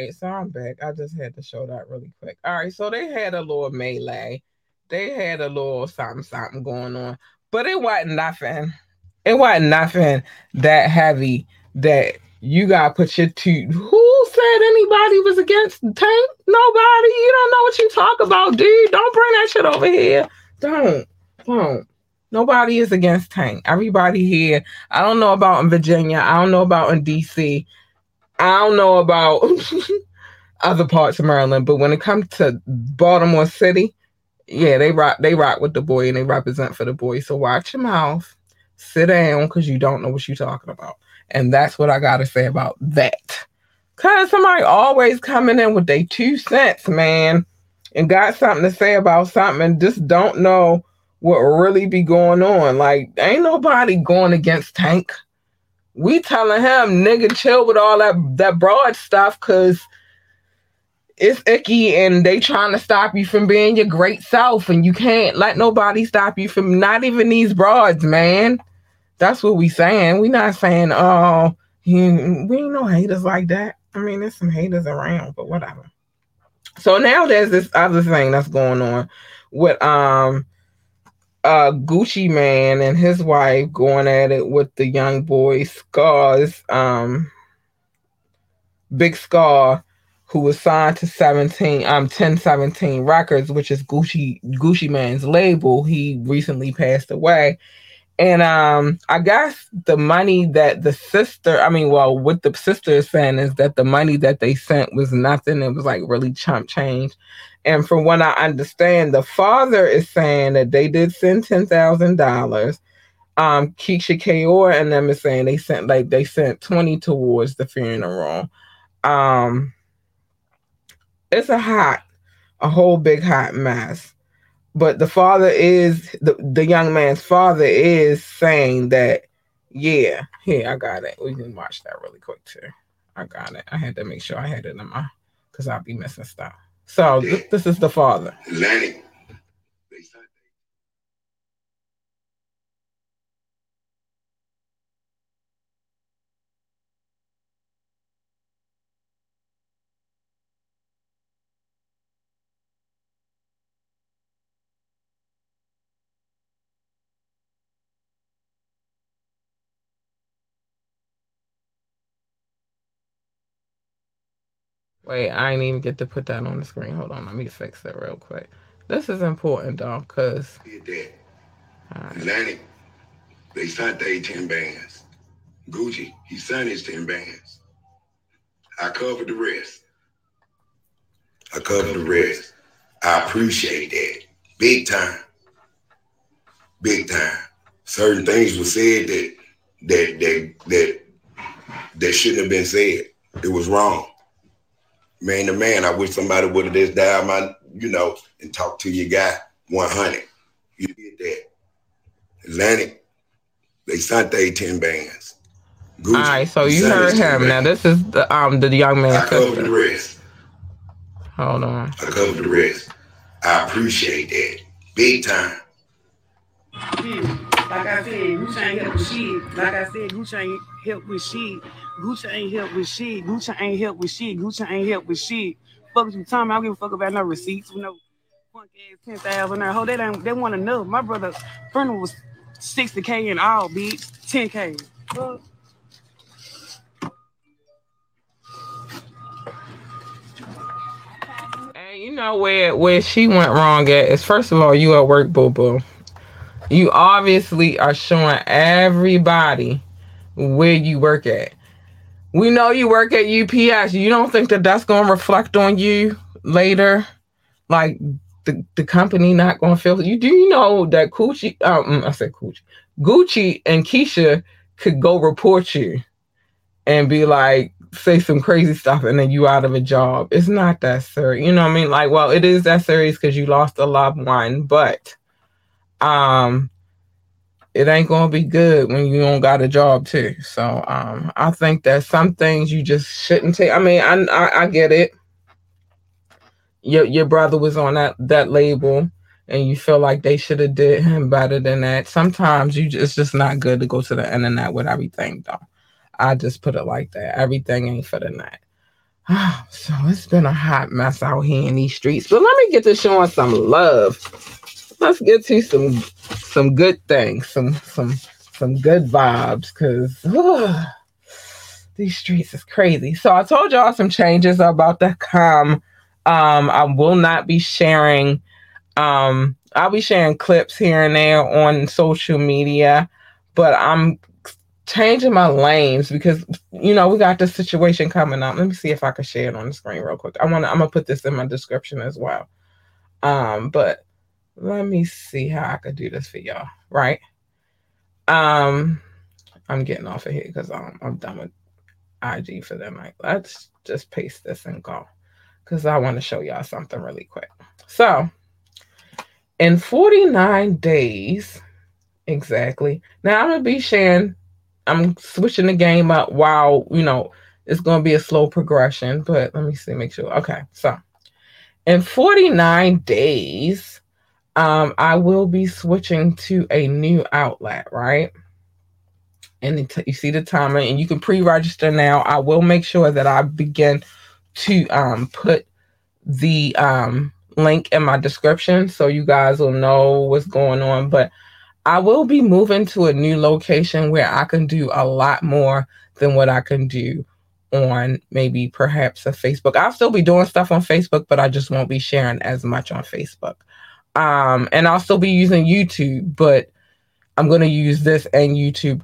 Speaker 1: Right, so I'm back. I just had to show that really quick. All right, so they had a little melee. They had a little something, something going on, but it wasn't nothing. It wasn't nothing that heavy that you gotta put your two. Who said anybody was against Tank? Nobody. You don't know what you talk about, dude. Don't bring that shit over here. Don't. Don't. Nobody is against Tank. Everybody here. I don't know about in Virginia. I don't know about in DC. I don't know about other parts of Maryland, but when it comes to Baltimore City, yeah, they rock they rock with the boy and they represent for the boy. So watch your mouth, sit down, because you don't know what you're talking about. And that's what I gotta say about that. Cause somebody always coming in with their two cents, man, and got something to say about something just don't know what really be going on. Like, ain't nobody going against Tank we telling him nigga chill with all that that broad stuff because it's icky and they trying to stop you from being your great self and you can't let nobody stop you from not even these broads man. That's what we saying. We not saying oh we ain't no haters like that. I mean there's some haters around but whatever. So now there's this other thing that's going on with um uh Gucci Mane and his wife going at it with the young boy Scars, um Big Scarr, who was signed to 17 um 1017 Records, which is Gucci Gucci Mane's label. He recently passed away. And um I guess the money that the sister, I mean, well, what the sister is saying is that the money that they sent was nothing. It was like really chump change. And from what I understand, the father is saying that they did send ten thousand dollars. Um, Keyshia Ka'oir and them is saying they sent like they sent twenty towards the funeral. Um, it's a hot, a whole big hot mess. But the father is the the young man's father is saying that, yeah, here I got it. We can watch that really quick too. I got it. I had to make sure I had it in my because I'll be missing stuff. So th- this is the father. Wait, I didn't even get to put that on the screen. Hold on, let me fix it real quick. This is important though, cause
Speaker 6: He dead.
Speaker 1: Alright.
Speaker 6: Lenny. they signed they 10 bands. Gucci, he signed his 10 bands. I covered the rest. I covered the rest. I appreciate that. Big time. Big time. Certain things were said that that that that that shouldn't have been said. It was wrong. Man to man, I wish somebody would have just dialed my, you know, and talked to your guy 100. You did that. Atlantic, they signed they 10 bands.
Speaker 1: Gucci, All right, so you heard him. Now this is the um the young man.
Speaker 6: I covered the rest.
Speaker 1: Hold on.
Speaker 6: I covered the rest. I appreciate that. Big time.
Speaker 7: Like I said, Gucci ain't help with shit. Like I said, Gucci ain't help with shit. Gucci ain't help with shit. Gucci ain't help with shit. Gucci ain't help with shit. Fuck you, Tommy. I don't give a fuck about no receipts no funk ass ten thousand there. Hold they don't they want to know. My brother funeral was sixty k in all, bitch. Ten k.
Speaker 1: And you know where where she went wrong at is first of all you at work, boo boo. You obviously are showing everybody where you work at. We know you work at UPS. You don't think that that's going to reflect on you later? Like the, the company not going to feel you? Do you know that Gucci, um, I said Gucci, Gucci and Keyshia could go report you and be like, say some crazy stuff and then you out of a job. It's not that serious. You know what I mean? Like, well, it is that serious because you lost a loved one, but um it ain't gonna be good when you don't got a job too. So um, I think that some things you just shouldn't take. I mean, I, I I, get it. Your your brother was on that that label, and you feel like they should have did him better than that. Sometimes you just, it's just not good to go to the internet with everything, though. I just put it like that. Everything ain't for the night. so it's been a hot mess out here in these streets. But let me get to showing some love let's get to some some good things, some some some good vibes, because these streets is crazy. So I told y'all some changes are about to come. Um, I will not be sharing. Um, I'll be sharing clips here and there on social media, but I'm changing my lanes because you know we got this situation coming up. Let me see if I can share it on the screen real quick. I want to. I'm gonna put this in my description as well. Um, but let me see how I could do this for y'all, right? Um, I'm getting off of here because I'm, I'm done with IG for the night. Let's just paste this and go because I want to show y'all something really quick. So, in 49 days, exactly. Now I'm gonna be sharing. I'm switching the game up while you know it's gonna be a slow progression. But let me see, make sure. Okay, so in 49 days, um, I will be switching to a new outlet, right? And t- you see the timer, and you can pre-register now. I will make sure that I begin to um, put the um, link in my description so you guys will know what's going on. But I will be moving to a new location where I can do a lot more than what I can do on maybe perhaps a Facebook. I'll still be doing stuff on Facebook, but I just won't be sharing as much on Facebook. Um, and I'll still be using YouTube, but I'm going to use this and YouTube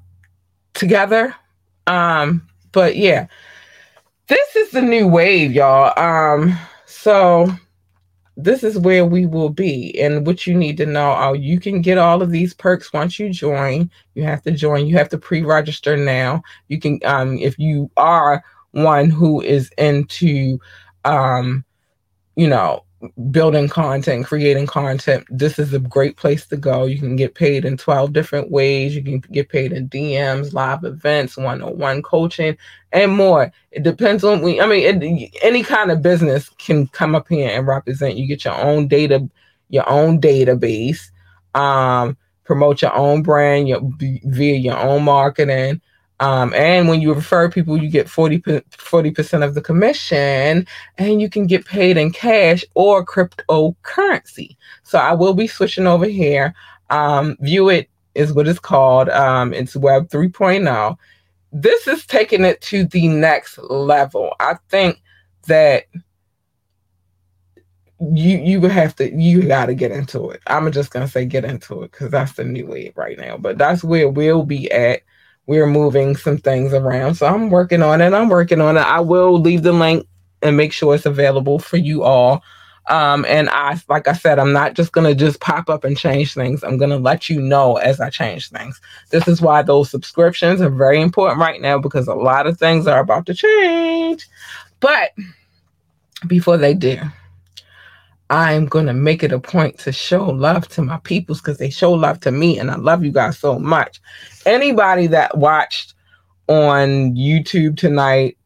Speaker 1: together. Um, but yeah, this is the new wave, y'all. Um, so this is where we will be. And what you need to know, oh, you can get all of these perks once you join. You have to join, you have to pre-register now. You can um if you are one who is into um, you know, building content, creating content, this is a great place to go. You can get paid in 12 different ways. You can get paid in DMs, live events, one on one coaching, and more. It depends on, we I mean, it, any kind of business can come up here and represent. You get your own data, your own database, um, promote your own brand your, via your own marketing. Um, and when you refer people, you get 40, percent of the commission and you can get paid in cash or cryptocurrency. So I will be switching over here. Um, View it is what it's called. Um, it's Web 3.0. This is taking it to the next level. I think that you you have to you got to get into it. I'm just gonna say get into it because that's the new wave right now. But that's where we'll be at. We're moving some things around, so I'm working on it. I'm working on it. I will leave the link and make sure it's available for you all. Um, and I, like I said, I'm not just gonna just pop up and change things. I'm gonna let you know as I change things. This is why those subscriptions are very important right now because a lot of things are about to change. But before they do, I'm going to make it a point to show love to my peoples because they show love to me and I love you guys so much. Anybody that watched on YouTube tonight,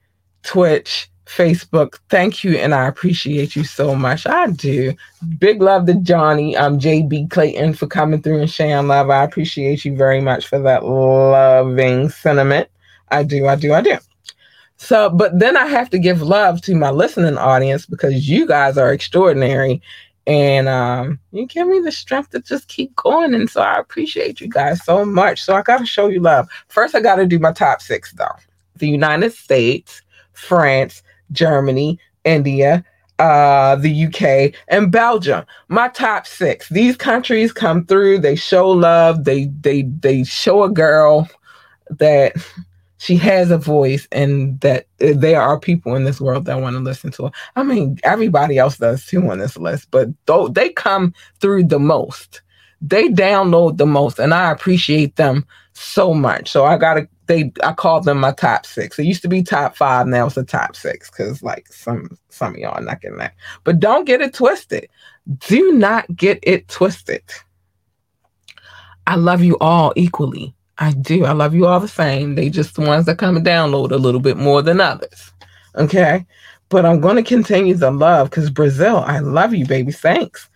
Speaker 1: Twitch, Facebook, thank you and I appreciate you so much. I do. Big love to Johnny, um, JB Clayton for coming through and sharing love. I appreciate you very much for that loving sentiment. I do, I do, I do. So, but then I have to give love to my listening audience because you guys are extraordinary and um, you give me the strength to just keep going. And so I appreciate you guys so much. So I got to show you love. First, I got to do my top six though the United States, France, Germany, India, uh, the UK, and Belgium. My top six. These countries come through. They show love. They they they show a girl that she has a voice and that uh, there are people in this world that want to listen to her. I mean, everybody else does too on this list, but though they come through the most. They download the most and I appreciate them so much. So I gotta they I call them my top six. It used to be top five, now it's the top six because like some some of y'all are not getting that. But don't get it twisted. Do not get it twisted. I love you all equally. I do. I love you all the same. They just the ones that come and download a little bit more than others. Okay. But I'm going to continue the love because Brazil, I love you, baby. Thanks.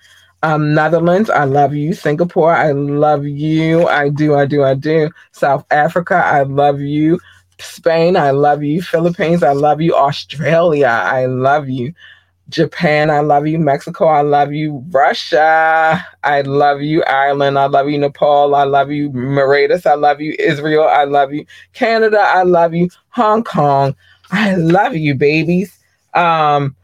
Speaker 1: Um, Netherlands, I love you. Singapore, I love you. I do, I do, I do. South Africa, I love you. Spain, I love you. Philippines, I love you. Australia, I love you. Japan, I love you. Mexico, I love you. Russia, I love you. Ireland, I love you. Nepal, I love you. Mauritius, I love you. Israel, I love you. Canada, I love you. Hong Kong, I love you, babies. Um,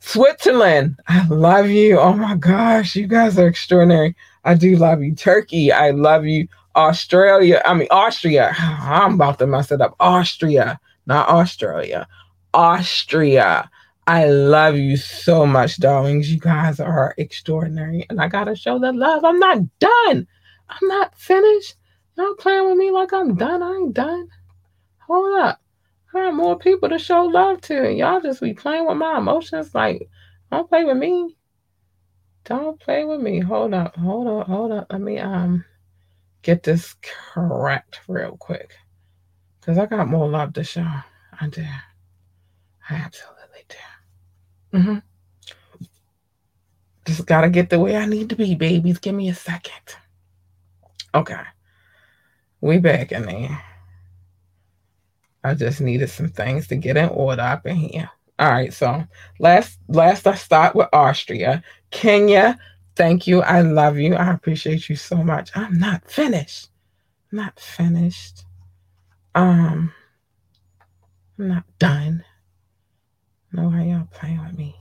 Speaker 1: Switzerland, I love you. Oh my gosh, you guys are extraordinary. I do love you. Turkey, I love you. Australia, I mean Austria. I'm about to mess it up. Austria, not Australia. Austria. I love you so much, darlings. You guys are extraordinary. And I gotta show that love. I'm not done. I'm not finished. Y'all playing with me like I'm done. I ain't done. Hold up. I have more people to show love to. and Y'all just be playing with my emotions. Like, don't play with me. Don't play with me. Hold up. Hold up. Hold up. Let me um get this correct real quick. Cause I got more love to show. I do. I absolutely Mm-hmm. Just gotta get the way I need to be, babies. Give me a second. Okay. We back in there. I just needed some things to get in order up in here. All right, so last last I start with Austria. Kenya, thank you. I love you. I appreciate you so much. I'm not finished. not finished. Um I'm not done. Know how y'all playing with me.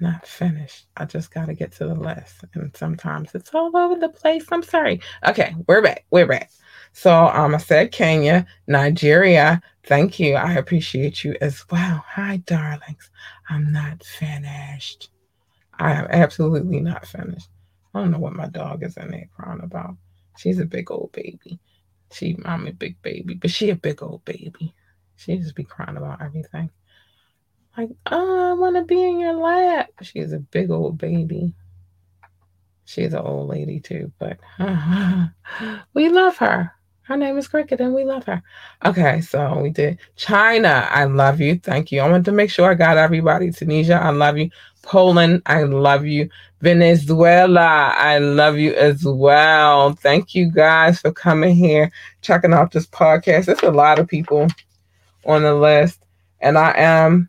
Speaker 1: Not finished. I just got to get to the list. And sometimes it's all over the place. I'm sorry. Okay, we're back. We're back. So um, I said Kenya, Nigeria. Thank you. I appreciate you as well. Hi, darlings. I'm not finished. I am absolutely not finished. I don't know what my dog is in there crying about. She's a big old baby. She, I'm a big baby, but she a big old baby. She just be crying about everything. Like, oh, I want to be in your lap. She's a big old baby. She's an old lady too, but we love her. Her name is Cricket and we love her. Okay, so we did China. I love you. Thank you. I want to make sure I got everybody. Tunisia, I love you. Poland, I love you. Venezuela, I love you as well. Thank you guys for coming here, checking out this podcast. There's a lot of people on the list, and I am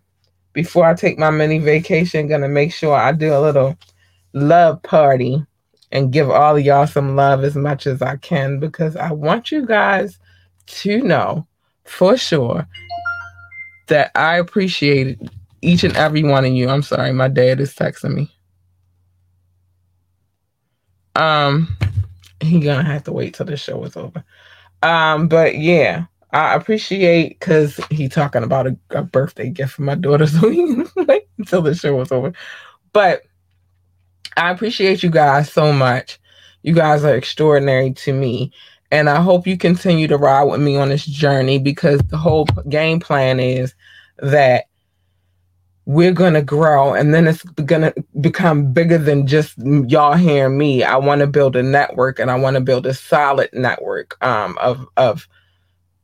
Speaker 1: before I take my mini vacation, gonna make sure I do a little love party and give all of y'all some love as much as I can because I want you guys to know for sure that I appreciate each and every one of you. I'm sorry, my dad is texting me. Um, he gonna have to wait till the show is over. Um, but yeah, I appreciate because he talking about a, a, birthday gift for my daughter, so he until the show was over. But I appreciate you guys so much. You guys are extraordinary to me. And I hope you continue to ride with me on this journey because the whole game plan is that we're going to grow and then it's going to become bigger than just y'all hearing me. I want to build a network and I want to build a solid network um, of, of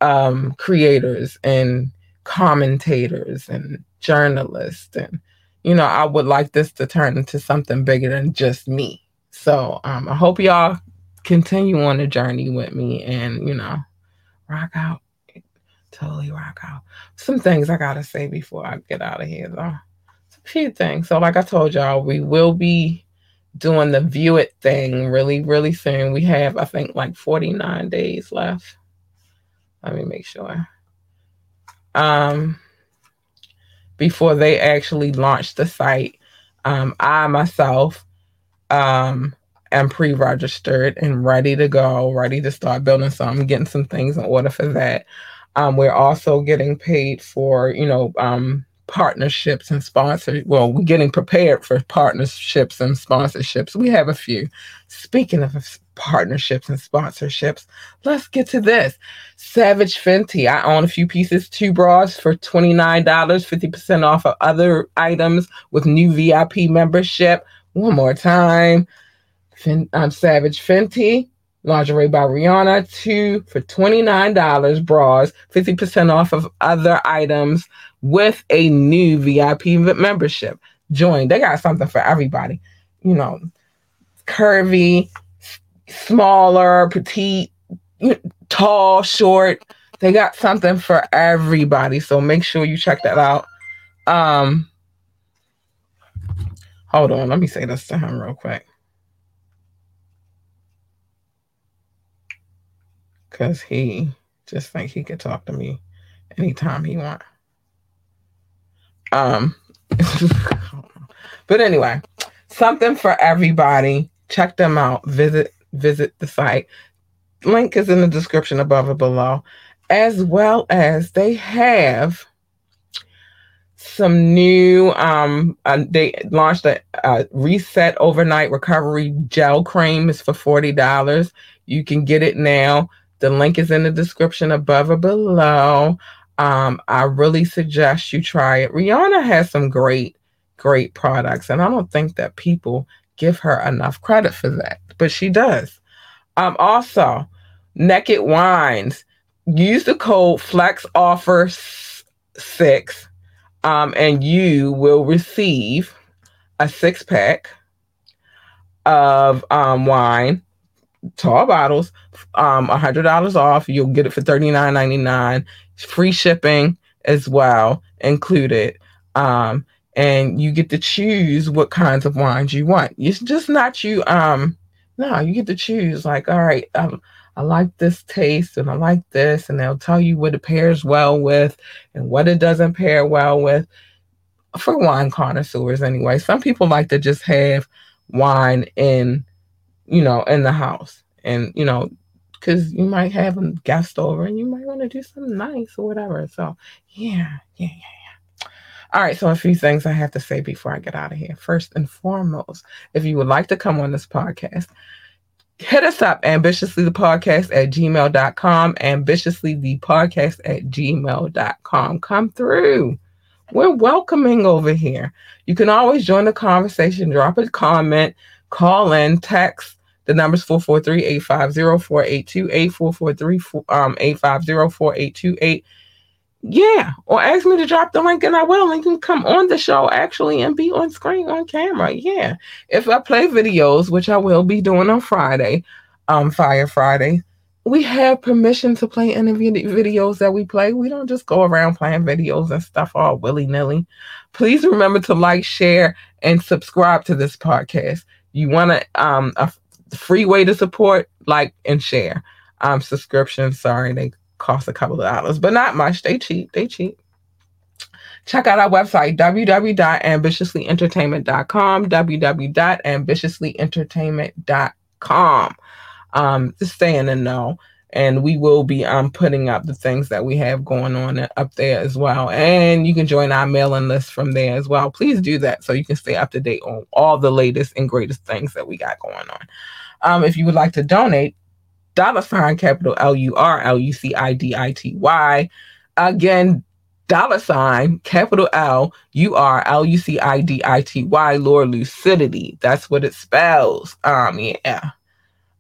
Speaker 1: um, creators and commentators and journalists. And, you know, I would like this to turn into something bigger than just me. So um, I hope y'all continue on the journey with me and, you know, rock out. Totally rock out. Some things I got to say before I get out of here, though. It's a few things. So, like I told y'all, we will be doing the view it thing really, really soon. We have, I think, like 49 days left. Let me make sure. Um, before they actually launch the site, um, I myself um, am pre-registered and ready to go, ready to start building So I'm getting some things in order for that. Um, we're also getting paid for, you know, um, partnerships and sponsors. Well, we're getting prepared for partnerships and sponsorships. We have a few. Speaking of partnerships and sponsorships, let's get to this. Savage Fenty. I own a few pieces, two bras for $29, 50% off of other items with new VIP membership. One more time. Fin- um, Savage Fenty. Lingerie by Rihanna, two for $29 bras, 50% off of other items with a new VIP membership. Join. They got something for everybody. You know, curvy, smaller, petite, tall, short. They got something for everybody. So make sure you check that out. Um hold on, let me say this to him real quick. Cause he just think he could talk to me anytime he want. Um but anyway, something for everybody. Check them out. Visit visit the site. Link is in the description above or below. As well as they have some new um uh, they launched a, a, reset overnight recovery gel cream is for $40 you can get it now the link is in the description above or below. Um i really suggest you try it. Rihanna has some great great products and i don't think that people give her enough credit for that but she does. Um, also, Naked Wines. Use the code Flex Offer six, um, and you will receive a six pack of um, wine, tall bottles, um, hundred dollars off. You'll get it for thirty nine ninety nine. Free shipping as well included. Um, and you get to choose what kinds of wines you want. It's just not you um no, you get to choose. Like, all right, um, I like this taste and I like this, and they'll tell you what it pairs well with and what it doesn't pair well with. For wine connoisseurs, anyway, some people like to just have wine in, you know, in the house, and you know, because you might have a guest over and you might want to do something nice or whatever. So, yeah, yeah, yeah. All right, so a few things I have to say before I get out of here. First and foremost, if you would like to come on this podcast, hit us up ambitiously the podcast at gmail.com, ambitiously the podcast at gmail.com. Come through. We're welcoming over here. You can always join the conversation, drop a comment, call in, text. The number's 443 850 4828, 443 um, 850 4828 yeah, or ask me to drop the link and I will. And you can come on the show actually and be on screen on camera. Yeah. If I play videos, which I will be doing on Friday, um, Fire Friday, we have permission to play any videos that we play. We don't just go around playing videos and stuff all willy nilly. Please remember to like, share, and subscribe to this podcast. You want to um free way to support, like and share. Um, subscription. Sorry, they cost a couple of dollars, but not much. They cheap. They cheap. Check out our website, www.ambitiouslyentertainment.com, www.ambitiouslyentertainment.com. Um, just stay in the know. And we will be um putting up the things that we have going on up there as well. And you can join our mailing list from there as well. Please do that so you can stay up to date on all the latest and greatest things that we got going on. Um, if you would like to donate, dollar sign capital L U R L U C I D I T Y. Again, dollar sign capital L U R L U C I D I T Y, Lord Lucidity. That's what it spells. Um, yeah.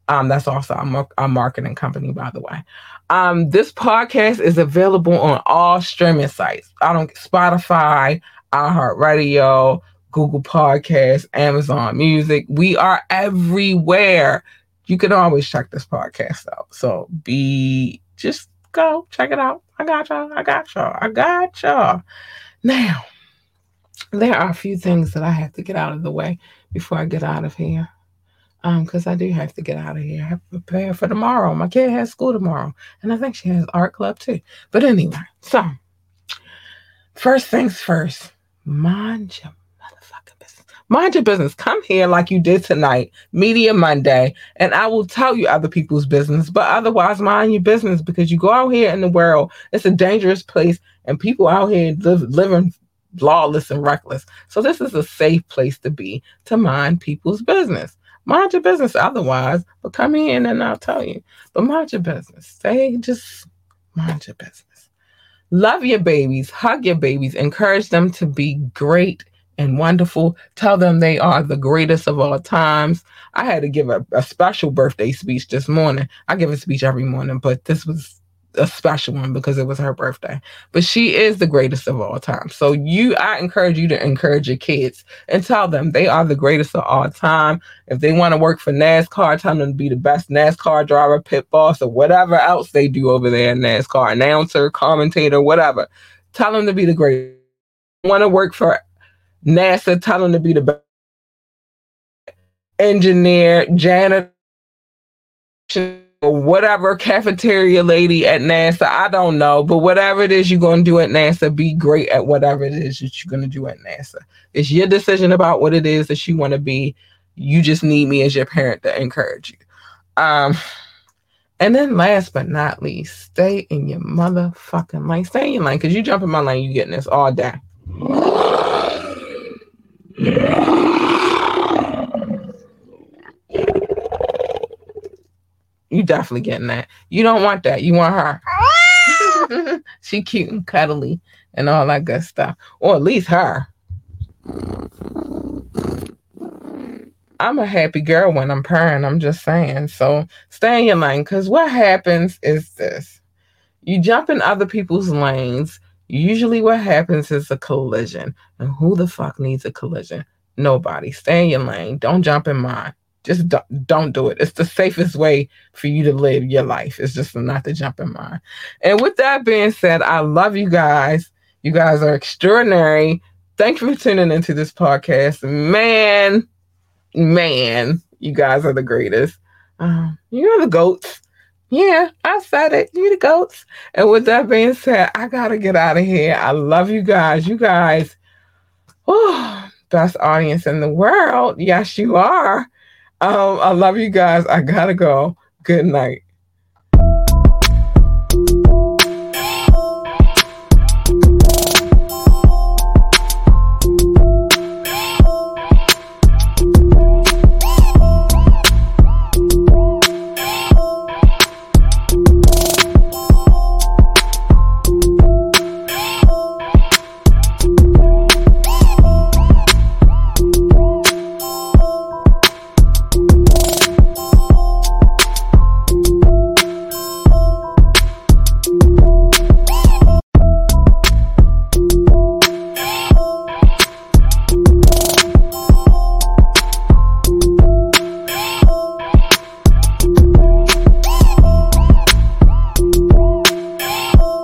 Speaker 1: Um, that's also a, a marketing company, by the way. Um, this podcast is available on all streaming sites. I don't Spotify, iHeartRadio, Google Podcasts, Amazon Music. We are everywhere. You can always check this podcast out. So be just go check it out. I got y'all. I got y'all. I got y'all. Now, there are a few things that I have to get out of the way before I get out of here. Um, because I do have to get out of here. I have to prepare for tomorrow. My kid has school tomorrow, and I think she has art club too. But anyway, so first things first, mind your motherfucking business. Mind your business. Come here like you did tonight, Media Monday, and I will tell you other people's business. But otherwise, mind your business because you go out here in the world. It's a dangerous place, and people out here live living lawless and reckless. So this is a safe place to be to mind people's business. Mind your business otherwise, but come in and I'll tell you. But mind your business. Say, just mind your business. Love your babies, hug your babies, encourage them to be great and wonderful. Tell them they are the greatest of all times. I had to give a, a special birthday speech this morning. I give a speech every morning, but this was a special one because it was her birthday. But she is the greatest of all time. So you I encourage you to encourage your kids and tell them they are the greatest of all time. If they want to work for NASCAR, tell them to be the best NASCAR driver, pit boss, or whatever else they do over there in NASCAR, announcer, commentator, whatever. Tell them to be the greatest. Want to work for NASA, tell them to be the best engineer, janitor whatever cafeteria lady at NASA. I don't know, but whatever it is you're going to do at NASA, be great at whatever it is that you're going to do at NASA. It's your decision about what it is that you want to be. You just need me as your parent to encourage you. Um, and then last but not least, stay in your motherfucking lane. Stay in your lane because you jump in my lane, you're getting this all day. You definitely getting that. You don't want that. You want her. she cute and cuddly and all that good stuff. Or at least her. I'm a happy girl when I'm purring. I'm just saying. So stay in your lane. Because what happens is this you jump in other people's lanes. Usually, what happens is a collision. And who the fuck needs a collision? Nobody. Stay in your lane. Don't jump in mine just don't, don't do it. It's the safest way for you to live your life. It's just not to jump in mine. And with that being said, I love you guys. You guys are extraordinary. Thank you for tuning into this podcast. Man, man, you guys are the greatest. Um, you're the goats. Yeah, I said it. You're the goats. And with that being said, I gotta get out of here. I love you guys. You guys, oh, best audience in the world. Yes, you are. Um, I love you guys. I gotta go. Good night.